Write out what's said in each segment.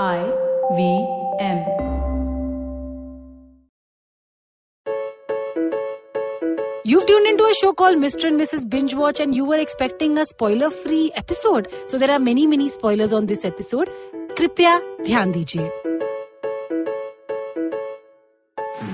I V M. You've tuned into a show called Mr. and Mrs. Binge Watch, and you were expecting a spoiler free episode. So, there are many, many spoilers on this episode. Kripya ध्यान दीजिए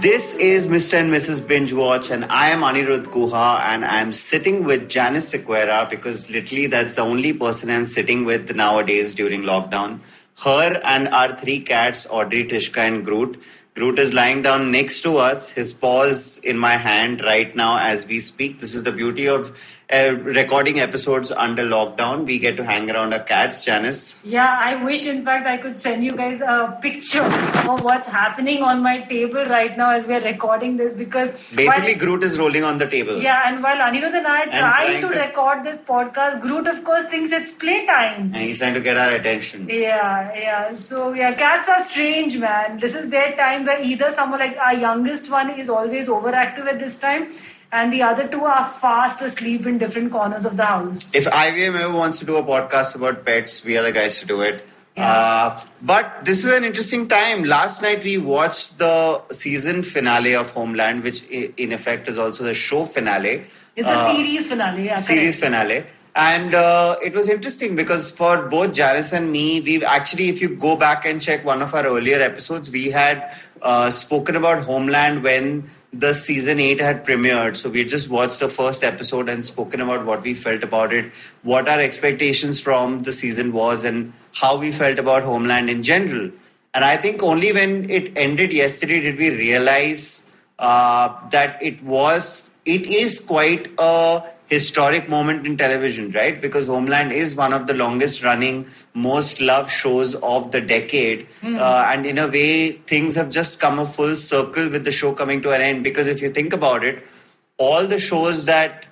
This is Mr. and Mrs. Binge Watch, and I am Anirudh Guha, and I'm sitting with Janice Sequeira because literally that's the only person I'm sitting with nowadays during lockdown. Her and our three cats, Audrey, Tishka, and Groot. Groot is lying down next to us, his paws in my hand right now as we speak. This is the beauty of uh, recording episodes under lockdown. We get to hang around our cats, Janice. Yeah, I wish, in fact, I could send you guys a picture of what's happening on my table right now as we're recording this because. Basically, while- Groot is rolling on the table. Yeah, and while Anirudh and I try trying to to- record this podcast, Groot, of course, thinks it's playtime. And he's trying to get our attention. Yeah, yeah. So yeah, cats are strange, man. This is their time where either someone like our youngest one is always overactive at this time, and the other two are fast asleep in different corners of the house. If IVM ever wants to do a podcast about pets, we are the guys to do it. Yeah. Uh, but this is an interesting time. Last night we watched the season finale of Homeland, which in effect is also the show finale. It's a Uh, series finale. Yeah, series correct. finale. And uh, it was interesting because for both Janice and me, we've actually, if you go back and check one of our earlier episodes, we had uh, spoken about Homeland when the season 8 had premiered. So we had just watched the first episode and spoken about what we felt about it, what our expectations from the season was, and how we felt about Homeland in general. And I think only when it ended yesterday did we realize uh, that it was it is quite a historic moment in television right? Because homeland is one of the longest running most loved shows of the decade. Uh, and in a way things have just come a full circle with the show coming to an end. Because if you think about it all the shows that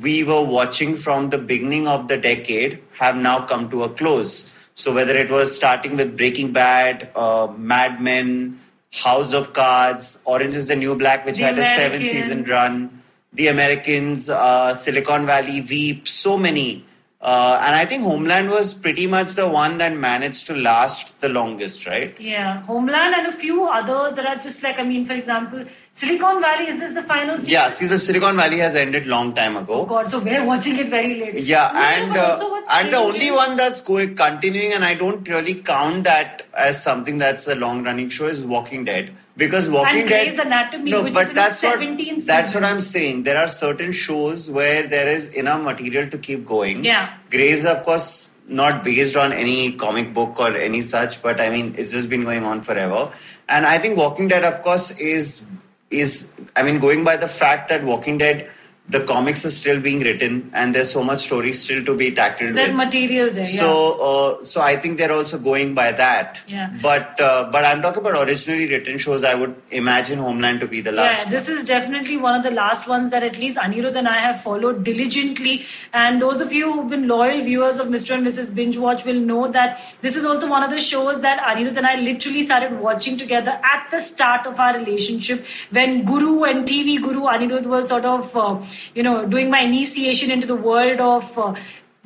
we were watching from the beginning of the decade have now come to a close. So whether it was starting with Breaking Bad, uh, Mad Men, House of Cards, Orange is the New Black, which The had a seven season run, The Americans, uh, Silicon Valley, Veep, so many. Uh, and I think Homeland was pretty much the one that managed to last the longest, right? Yeah, Homeland and a few others that are just like I mean, for example, Silicon Valley. Is this the final season? Yeah, see, the Silicon Valley has ended long time ago. Oh God, so we're watching it very late. Yeah, No, and but uh, and the only one that's going continuing, and I don't really count that as something that's a long running show is Walking Dead because Walking And Dead. Grey's Anatomy, no, which but is in that's what 17th that's what. I'm saying. There are certain shows where there is enough material to keep going. Yeah. Grey's, of course, not based on any comic book or any such, but I mean, it's just been going on forever. And I think Walking Dead, of course, is is I mean, going by the fact that Walking Dead, the comics are still being written, and there's so much story still to be tackled. There's with. material there. yeah. So, uh, so I think they're also going by that. Yeah. But uh, but I'm talking about originally written shows. I would imagine Homeland to be the last. Yeah, this is definitely one of the last ones that at least Anirudh and I have followed diligently. And those of you who've been loyal viewers of Mr. and Mrs. Binge Watch will know that this is also one of the shows that Anirudh and I literally started watching together at the start of our relationship when Guru and TV Guru Anirudh was sort of, uh, you know, doing my initiation into the world of. Uh,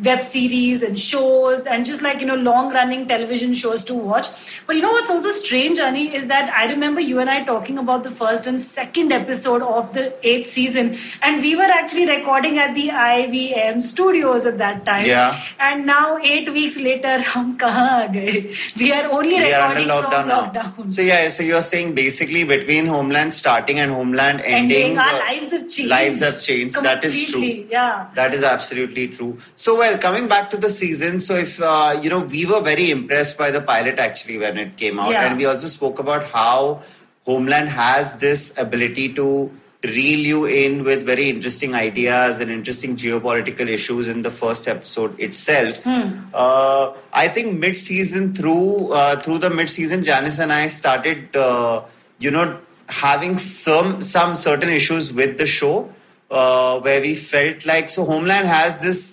Web series and shows and just like you know long running television shows to watch but you know what's also strange Ani is that I remember you and I talking about the first and second episode of the eighth season and we were actually recording at the IVM studios at that time Yeah. and now eight weeks later hum kahan aa gaye we are only we are under lockdown from now. lockdown So yeah, so you're saying basically between Homeland starting and Homeland ending, ending our uh, lives have changed lives have changed. That is true. Yeah That is absolutely true. So, well, coming back to the season, so if uh, you know, we were very impressed by the pilot actually when it came out, Yeah. and we also spoke about how Homeland has this ability to reel you in with very interesting ideas and interesting geopolitical issues in the first episode itself. Uh, I think mid-season through uh, through the mid-season, Janice and I started, uh, you know, having some some certain issues with the show uh, where we felt like so Homeland has this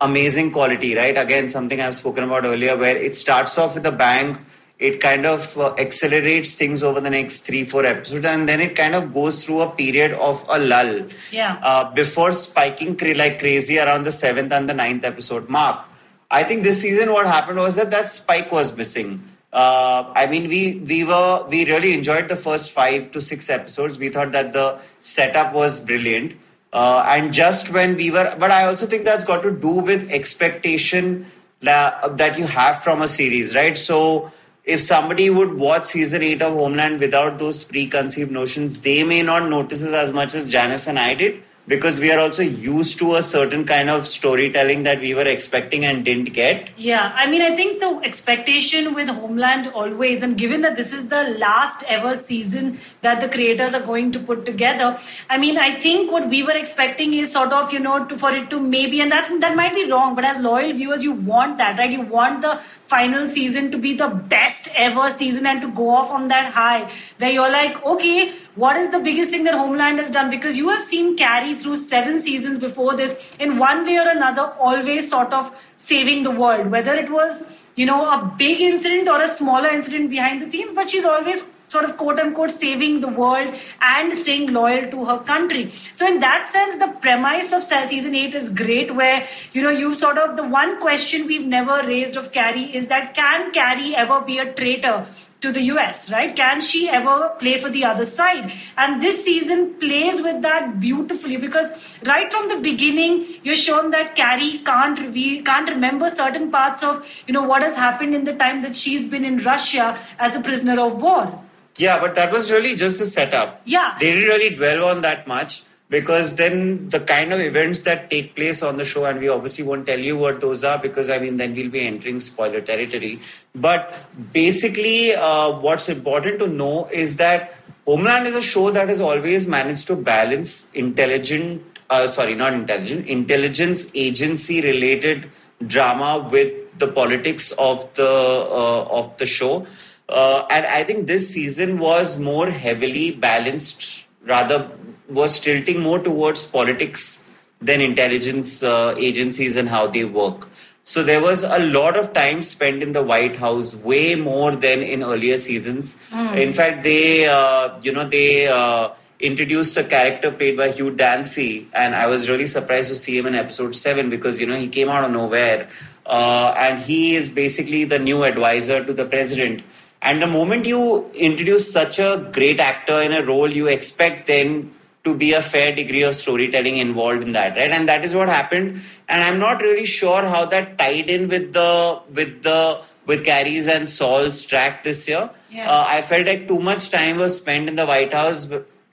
amazing quality, right? Again, something I've spoken about earlier, where it starts off with a bang. It kind of uh, accelerates things over the next three, four episodes, and then it kind of goes through a period of a lull Yeah. uh, before spiking like crazy around the seventh and the ninth episode mark. I think this season what happened was that that spike was missing. Uh, I mean, we we were we really enjoyed the first five to six episodes. We thought that the setup was brilliant, uh, and just when we were, but I also think that's got to do with expectation la- that you have from a series, right? So if somebody would watch season 8 of Homeland without those preconceived notions, they may not notice it as much as Janice and I did because we are also used to a certain kind of storytelling that we were expecting and didn't get. Yeah, I mean, I think the expectation with Homeland always, and given that this is the last ever season that the creators are going to put together, I mean, I think what we were expecting is sort of, you know, to, for it to maybe, and that's that might be wrong, but as loyal viewers, you want that, right? You want the final season to be the best ever season and to go off on that high, where you're like, okay, what is the biggest thing that Homeland has done? Because you have seen Carrie through seven seasons before this, in one way or another, always sort of saving the world, whether it was, you know, a big incident or a smaller incident behind the scenes, but she's always sort of quote unquote saving the world and staying loyal to her country. So in that sense, the premise of season eight is great, where you know you sort of the one question we've never raised of Carrie is that can Carrie ever be a traitor? To the US, right? Can she ever play for the other side? And this season plays with that beautifully because right from the beginning, you're shown that Carrie can't reveal, can't remember certain parts of you know what has happened in the time that she's been in Russia as a prisoner of war. Yeah, but that was really just a setup. Yeah. They didn't really dwell on that much because then the kind of events that take place on the show, and we obviously won't tell you what those are because I mean, then we'll be entering spoiler territory. But basically, uh, what's important to know is that Homeland is a show that has always managed to balance intelligent, uh, sorry, not intelligent, intelligence agency related drama with the politics of the uh, of the show uh, and I think this season was more heavily balanced, rather, was tilting more towards politics than intelligence uh, agencies and how they work. So there was a lot of time spent in the White House, way more than in earlier seasons. In fact, they, uh, you know, they uh, introduced a character played by Hugh Dancy, and I was really surprised to see him in episode seven because you know he came out of nowhere, uh, and he is basically the new advisor to the president. And the moment you introduce such a great actor in a role, you expect then to be a fair degree of storytelling involved in that, right? And that is what happened. And I'm not really sure how that tied in with the with the with Carrie's and Saul's track this year. Yeah. Uh, I felt like too much time was spent in the White House.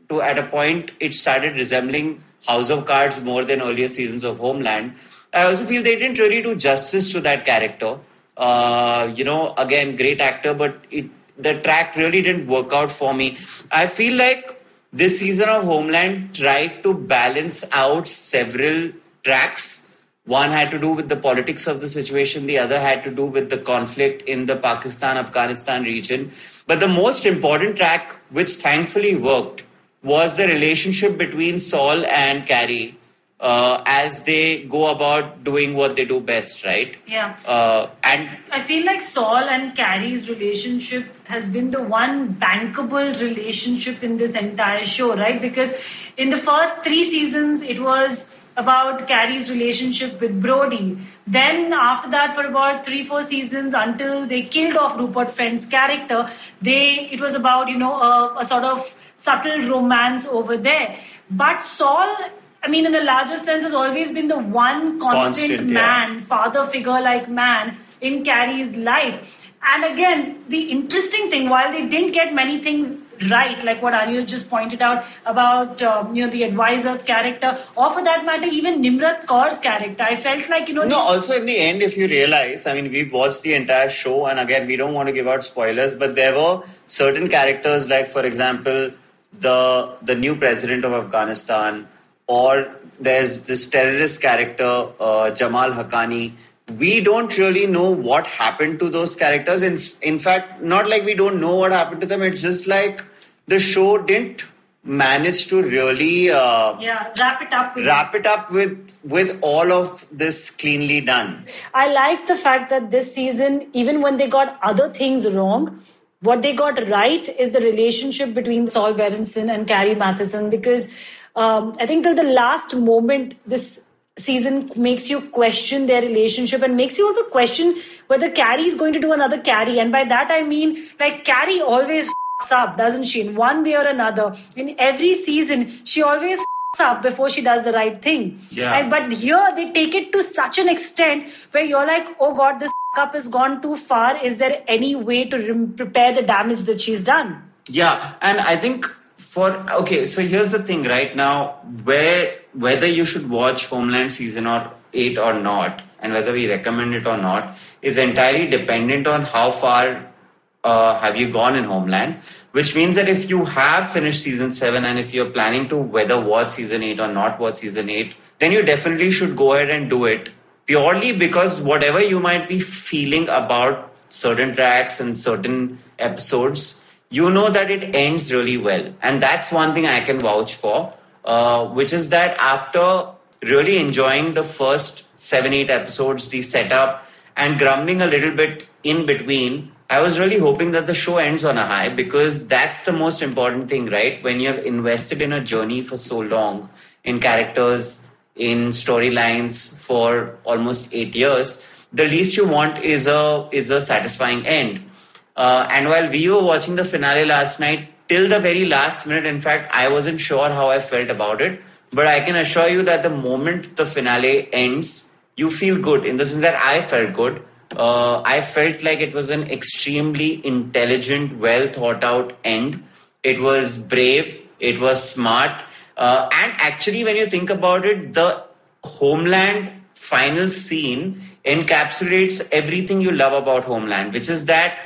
To at a point, it started resembling House of Cards more than earlier seasons of Homeland. I also feel they didn't really do justice to that character. Uh, you know, again, great actor, but it the track really didn't work out for me. I feel like this season of Homeland tried to balance out several tracks. One had to do with the politics of the situation, the other had to do with the conflict in the Pakistan Afghanistan region. But the most important track, which thankfully worked, was the relationship between Saul and Carrie uh, as they go about doing what they do best, right? Yeah. Uh, and I feel like Saul and Carrie's relationship has been the one bankable relationship in this entire show, right? Because in the first three seasons, it was about Carrie's relationship with Brody. Then, after that, for about three, four seasons, until they killed off Rupert Friend's character, they it was about you know a, a sort of subtle romance over there. But Saul I mean, in a larger sense, has always been the one constant, Constant, yeah. man, father figure like man in Carrie's life. And again, the interesting thing, while they didn't get many things right, like what Anil just pointed out about um, you know the advisor's character, or for that matter, even Nimrat Kaur's character, I felt like you know No, also in the end, if you realize, I mean, we've watched the entire show, and again, we don't want to give out spoilers, but there were certain characters, like for example, the the new president of Afghanistan, or there's this terrorist character, uh, Jalal Haqqani. We don't really know what happened to those characters. In in fact, not like we don't know what happened to them. It's just like the show didn't manage to really. Uh, yeah, wrap it up with wrap it up with with all of this cleanly done I like the fact that this season, even when they got other things wrong, what they got right is the relationship between Saul Berenson and Carrie Mathison because um, I think till the last moment, this season makes you question their relationship and makes you also question whether Carrie is going to do another Carrie. And by that I mean, like, Carrie always f***s up, doesn't she? In one way or another. In every season, she always up before she does the right thing. Yeah. And, but here, they take it to such an extent where you're like, oh God, this f- up has gone too far. Is there any way to rem- prepare the damage that she's done? Yeah, and I think for okay, so here's the thing right now, where whether you should watch Homeland season or eight or not, and whether we recommend it or not, is entirely dependent on how far uh, have you gone in Homeland. Which means that if you have finished season seven and if you're planning to whether watch season eight or not watch season eight, then you definitely should go ahead and do it purely because whatever you might be feeling about certain tracks and certain episodes you know that it ends really well. And that's one thing I can vouch for, uh, which is that after really enjoying the first seven, eight episodes, the setup, and grumbling a little bit in between, I was really hoping that the show ends on a high because that's the most important thing, right? When you're invested in a journey for so long, in characters, in storylines for almost eight years, the least you want is a is a satisfying end. Uh, and while we were watching the finale last night, till the very last minute, in fact, I wasn't sure how I felt about it. But I can assure you that the moment the finale ends, you feel good in the sense that I felt good. Uh, I felt like it was an extremely intelligent, well thought out end. It was brave, it was smart. Uh, and actually, when you think about it, the Homeland final scene encapsulates everything you love about Homeland, which is that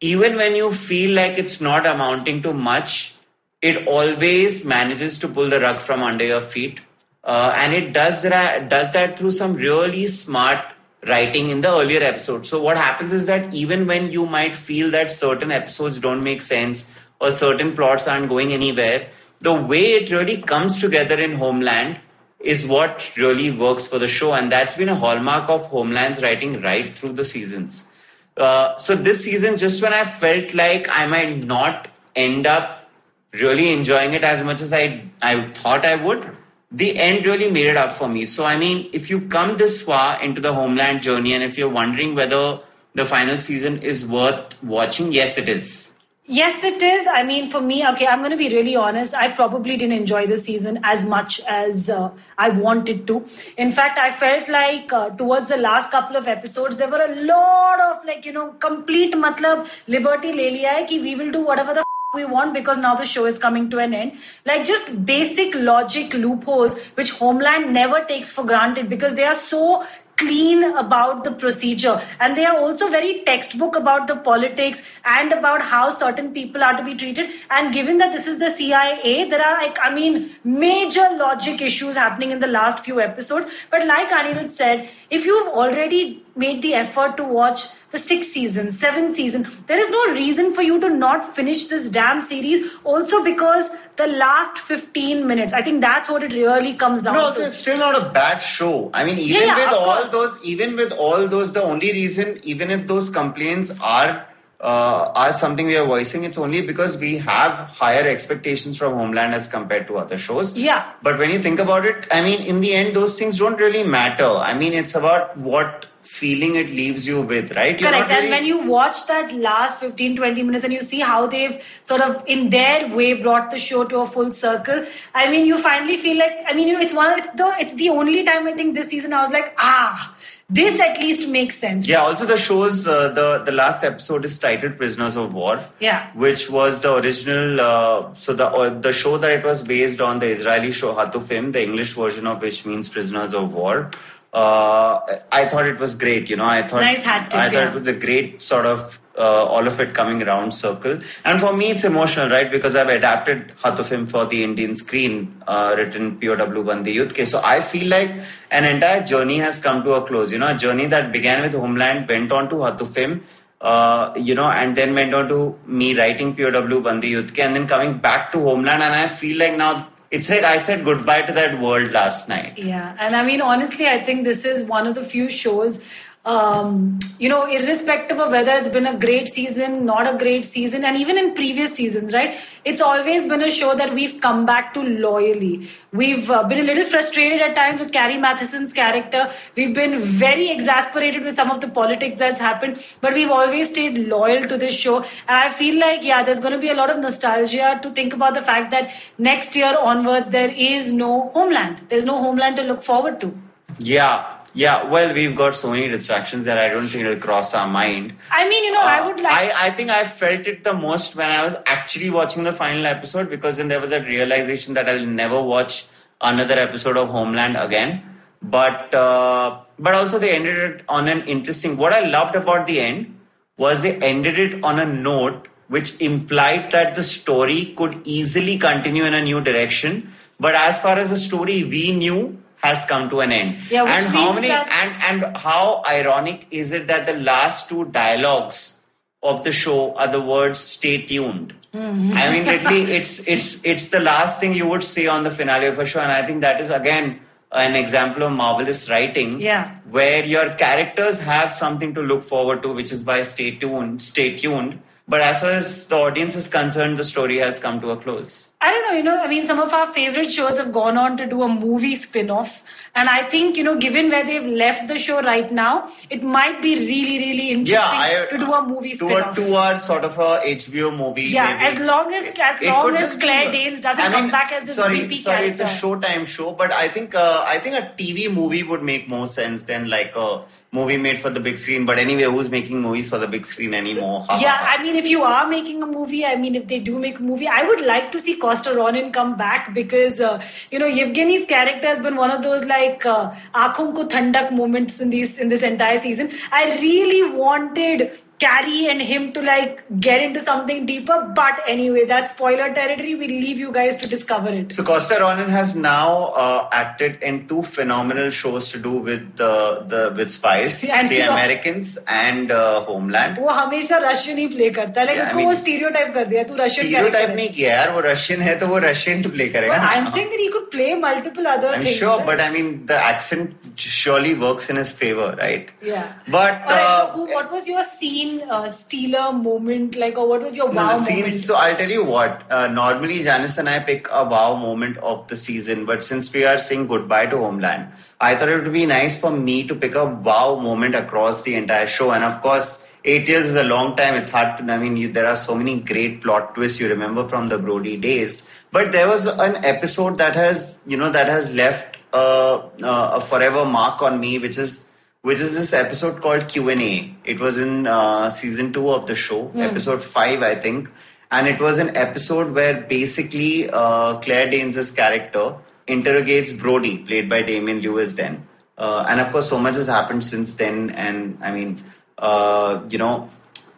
even when you feel like it's not amounting to much, it always manages to pull the rug from under your feet. Uh, and it does that, does that through some really smart writing in the earlier episodes. So, what happens is that even when you might feel that certain episodes don't make sense or certain plots aren't going anywhere, the way it really comes together in Homeland is what really works for the show. And that's been a hallmark of Homeland's writing right through the seasons. Uh, so this season, just when I felt like I might not end up really enjoying it as much as I I thought I would, the end really made it up for me. So I mean, if you come this far into the Homeland journey, and if you're wondering whether the final season is worth watching, yes, it is. Yes, it is. I mean, for me, okay, I'm going to be really honest. I probably didn't enjoy the season as much as uh, I wanted to. In fact, I felt like uh, towards the last couple of episodes, there were a lot of like, you know, complete matlab liberty le liya hai ki we will do whatever the we want because now the show is coming to an end. Like just basic logic loopholes, which Homeland never takes for granted because they are so clean about the procedure. And they are also very textbook about the politics and about how certain people are to be treated. And given that this is the cia there are like i mean major logic issues happening in the last few episodes. But like anirudh said if you've already made the effort to watch the sixth season, seventh season. There is no reason for you to not finish this damn series. Also, because the last 15 minutes, I think that's what it really comes down No, to. No, it's still not a bad show. I mean, even Yeah, with all course. those, even with all those, the only reason, even if those complaints are uh, are something we are voicing, it's only because we have higher expectations from Homeland as compared to other shows. Yeah. But when you think about it, I mean, in the end, those things don't really matter. I mean, it's about what feeling it leaves you with, right? You're Correct. not And when you watch that last 15, 20 minutes and you see how they've sort of, in their way, brought the show to a full circle, I mean, you finally feel like, I mean, you know, it's one, it's the, it's the only time I think this season I was like, ah, this at least makes sense. Yeah. Also, the show's uh, the the last episode is titled "Prisoners of War." Yeah. Which was the original. Uh, so the uh, the show that it was based on the Israeli show Hatufim, the English version of which means "Prisoners of War." Uh, I thought it was great. You know, I thought Nice hat tip, I thought yeah. it was a great sort of uh, all of it coming round circle. And for me, it's emotional, right? Because I've adapted Hatufim for the Indian screen, uh, written POW Bandi Yuddh Ke. So I feel like an entire journey has come to a close. You know, a journey that began with Homeland, went on to Hatufim, uh, you know, and then went on to me writing POW Bandi Yuddh Ke, and then coming back to Homeland. And I feel like now it's like I said goodbye to that world last night. Yeah, and I mean, honestly, I think this is one of the few shows um, you know, irrespective of whether it's been a great season, not a great season, and even in previous seasons, right? It's always been a show that we've come back to loyally. We've uh, been a little frustrated at times with Carrie Mathison's character. We've been very exasperated with some of the politics that's happened, but we've always stayed loyal to this show. And I feel like, yeah, there's going to be a lot of nostalgia to think about the fact that next year onwards, there is no homeland. There's no homeland to look forward to. Yeah, yeah, well, we've got so many distractions that I don't think it'll cross our mind. I mean, you know, I Uh, would like. I, I think I felt it the most when I was actually watching the final episode because then there was that realization that I'll never watch another episode of Homeland again. But uh, but also they ended it on an interesting. What I loved about the end was they ended it on a note which implied that the story could easily continue in a new direction. But as far as the story we knew has come to an end. Yeah, which and how many that- and and how ironic is it that the last two dialogues of the show are the words "stay tuned." Mm-hmm. I mean, literally, it's it's it's the last thing you would say on the finale of a show, and I think that is again an example of marvelous writing. Yeah. where your characters have something to look forward to, which is why stay tuned, stay tuned. But as far as the audience is concerned, the story has come to a close. I don't know, you know, I mean, some of our favorite shows have gone on to do a movie spin off. And I think, you know, given where they've left the show right now, it might be really, really interesting to do a movie to spin a off. two-hour sort of a HBO movie. Yeah, maybe. as long as- as It long as Claire Danes doesn't I come back as this sorry, creepy sorry, it's a. Showtime show, but I think uh, I think a TV movie would make more sense than like a movie made for the big screen. But anyway, who's making movies for the big screen anymore? Yeah. I mean, if you are making a movie, I mean, if they do make a movie, I would like to see Costa Ronin come back because, uh, you know, Yevgeny's character has been one of those like uh, "Aakhon ko thandak" moments in these in this entire season. I really wanted carrie and him to like get into something deeper. But anyway that's spoiler territory. We leave you guys to discover it. So costa ronin has now uh, acted in two phenomenal shows to do with the the with spies, and the americans and uh, homeland. वो हमेशा Russian ही play करता है। Like उसको वो stereotype कर दिया तू रशियन stereotype नहीं किया यार वो रशियन है तो वो रशियन ही play करेगा I am saying that he could play multiple other things I am sure but I mean the accent surely works in his favor right? Yeah. But uh, so who, what was your scene uh, stealer moment like, or what was your no, wow the scenes. moment? So I'll tell you what. Uh, normally, Janice and I pick a wow moment of the season, but since we are saying goodbye to Homeland, I thought it would be nice for me to pick a wow moment across the entire show. And of course, eight years is a long time. It's hard to. I mean, you, there are so many great plot twists you remember from the Brody days. But there was an episode that has, you know, that has left uh, uh, a forever mark on me, which is which is this episode called Q&A. It was in uh, season 2 of the show, episode 5 I think. And it was an episode where basically uh, Claire Danes' character interrogates Brody, played by Damian Lewis then. Uh, and of course, so much has happened since then. And I mean, uh, you know,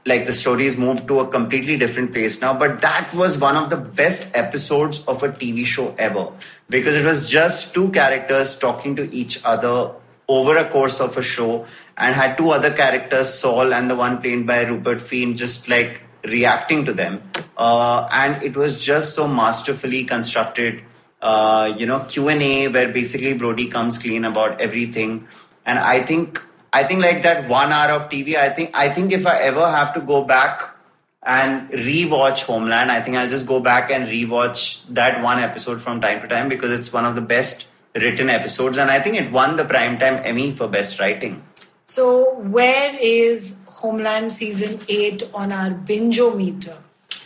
like the story story's moved to a completely different place now but that was one of the best episodes of a tv show ever because it was just two characters talking to each other over a course of a show and had two other characters saul and the one played by rupert friend just like reacting to them uh, and it was just so masterfully constructed uh, you know q&a where basically brody comes clean about everything and i think I think like that one hour of TV. I think I think if I ever have to go back and rewatch Homeland, I think I'll just go back and rewatch that one episode from time to time because it's one of the best written episodes, and I think it won the primetime Emmy for best writing. So, where is Homeland season 8 on our bingeometer?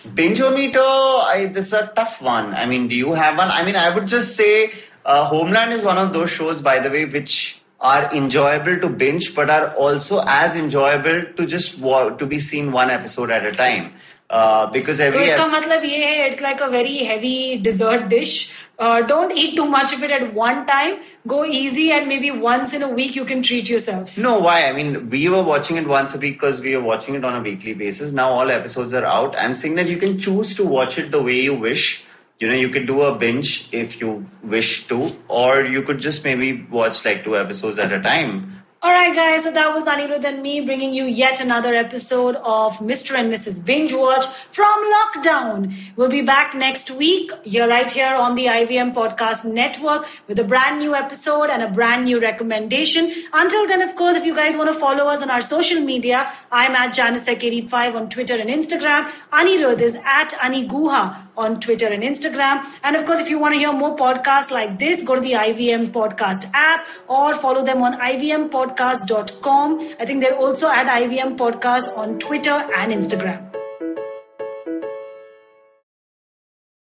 Bingeometer, I, this is a tough one. I mean, do you have one? I mean, I would just say uh, Homeland is one of those shows, by the way, which are enjoyable to binge, but are also as enjoyable to just wa- to be seen one episode at a time. Uh, because तो every इसका मतलब ये है it's like a very heavy dessert dish. Uh, don't eat too much of it at one time. Go easy and maybe once in a week you can treat yourself. No, why? I mean, we were watching it once a week because we were watching it on a weekly basis. Now all episodes are out. I'm saying that you can choose to watch it the way you wish. You know, you could do a binge if you wish to, or you could just maybe watch like two episodes at a time. All right, guys, so that was Anirudh and me bringing you yet another episode of Mr. and Mrs. Binge Watch from lockdown. We'll be back next week, here, right here on the IVM Podcast Network with a brand new episode and a brand new recommendation. Until then, of course, if you guys want to follow us on our social media, I'm at Janisek85 on Twitter and Instagram. Anirudh is at Aniguha on Twitter and Instagram. And of course, if you want to hear more podcasts like this, go to the IVM Podcast app or follow them on IVM Podcast podcast.com. I think they're also at IVM Podcast on Twitter and Instagram.